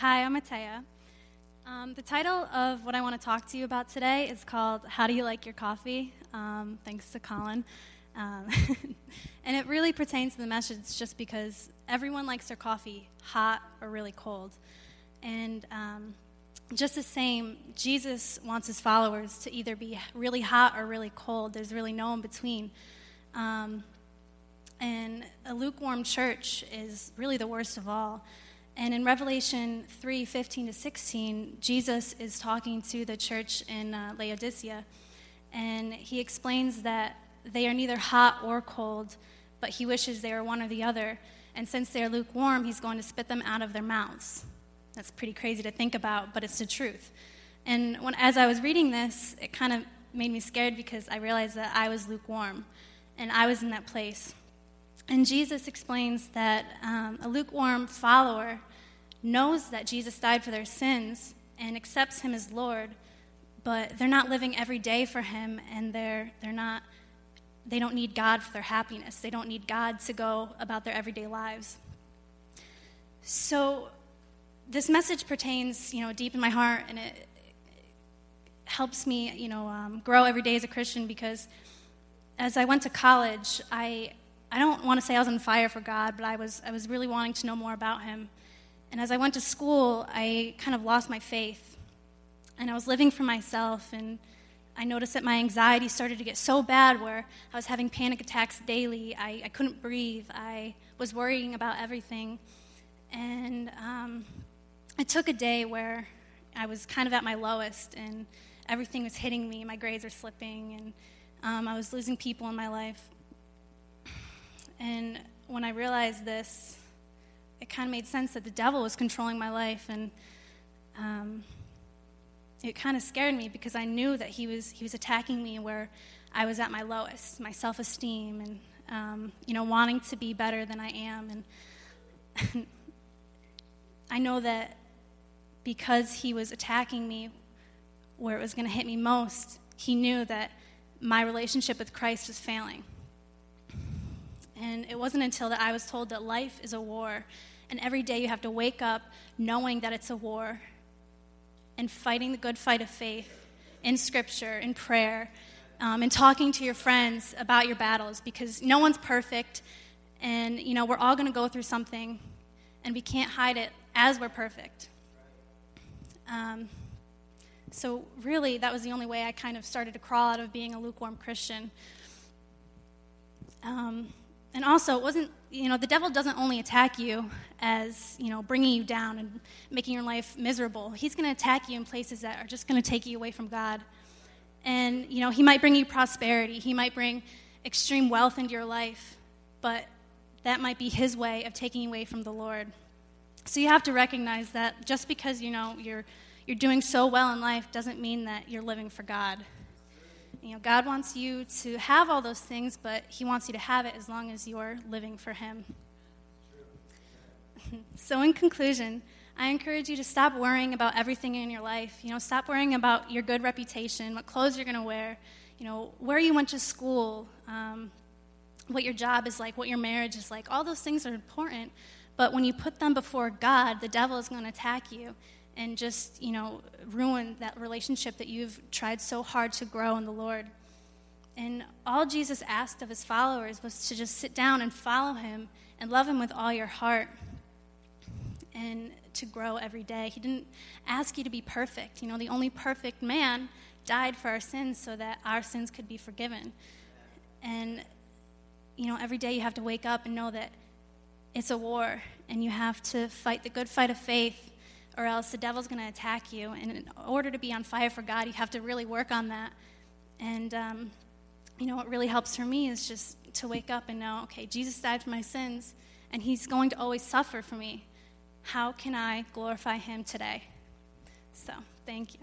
Hi, I'm Ataya. Um, the title of what I want to talk to you about today is called How Do You Like Your Coffee? Um, thanks to Colin. Um, and it really pertains to the message just because everyone likes their coffee hot or really cold. And um, just the same, Jesus wants his followers to either be really hot or really cold. There's really no in between. Um, and a lukewarm church is really the worst of all. And in Revelation 3 15 to 16, Jesus is talking to the church in uh, Laodicea. And he explains that they are neither hot or cold, but he wishes they were one or the other. And since they're lukewarm, he's going to spit them out of their mouths. That's pretty crazy to think about, but it's the truth. And when, as I was reading this, it kind of made me scared because I realized that I was lukewarm and I was in that place. And Jesus explains that um, a lukewarm follower knows that Jesus died for their sins and accepts him as Lord, but they're not living every day for him and they're, they're not, they don't need God for their happiness. They don't need God to go about their everyday lives. So this message pertains, you know, deep in my heart and it, helps me, you know, um, grow every day as a Christian because as I went to college, I, I don't want to say I was on fire for God, but I was, I was really wanting to know more about Him. And as I went to school, I kind of lost my faith. And I was living for myself, and I noticed that my anxiety started to get so bad where I was having panic attacks daily. I, I couldn't breathe. I was worrying about everything. And um, took a day where I was kind of at my lowest, and everything was hitting me. My grades were slipping, and um, I was losing people in my life. And when I realized this, it kind of made sense that the devil was controlling my life, and um, it kind of scared me because I knew that he was he was attacking me where I was at my lowest, my self-esteem, and um, you know, wanting to be better than I am, and I know that because he was attacking me where it was going to hit me most, he knew that my relationship with Christ was failing. And it wasn't until that I was told that life is a war, and every day you have to wake up knowing that it's a war and fighting the good fight of faith in scripture, in prayer, um, and talking to your friends about your battles because no one's perfect, and you know we're all going to go through something, and we can't hide it as we're perfect. Um, so really, that was the only way I kind of started to crawl out of being a lukewarm Christian. Um, and also, it wasn't, you know, the devil doesn't only attack you as, you know, bringing you down and making your life miserable. He's going to attack you in places that are just going to take you away from God. And, you know, he might bring you prosperity, he might bring extreme wealth into your life, but that might be his way of taking you away from the Lord. So you have to recognize that just because, you know, you're, you're doing so well in life doesn't mean that you're living for God. You know, God wants you to have all those things, but He wants you to have it as long as you're living for Him. so, in conclusion, I encourage you to stop worrying about everything in your life. You know, stop worrying about your good reputation, what clothes you're going to wear, you know, where you went to school, um, what your job is like, what your marriage is like. All those things are important, but when you put them before God, the devil is going to attack you and just, you know, ruin that relationship that you've tried so hard to grow in the Lord. And all Jesus asked of his followers was to just sit down and follow him and love him with all your heart and to grow every day. He didn't ask you to be perfect. You know, the only perfect man died for our sins so that our sins could be forgiven. And, you know, every day you have to wake up and know that it's a war and you have to fight the good fight of faith or else the devil's going to attack you. And in order to be on fire for God, you have to really work on that. And, um, you know, what really helps for me is just to wake up and know, okay, Jesus died for my sins, and he's going to always suffer for me. How can I glorify him today? So, thank you.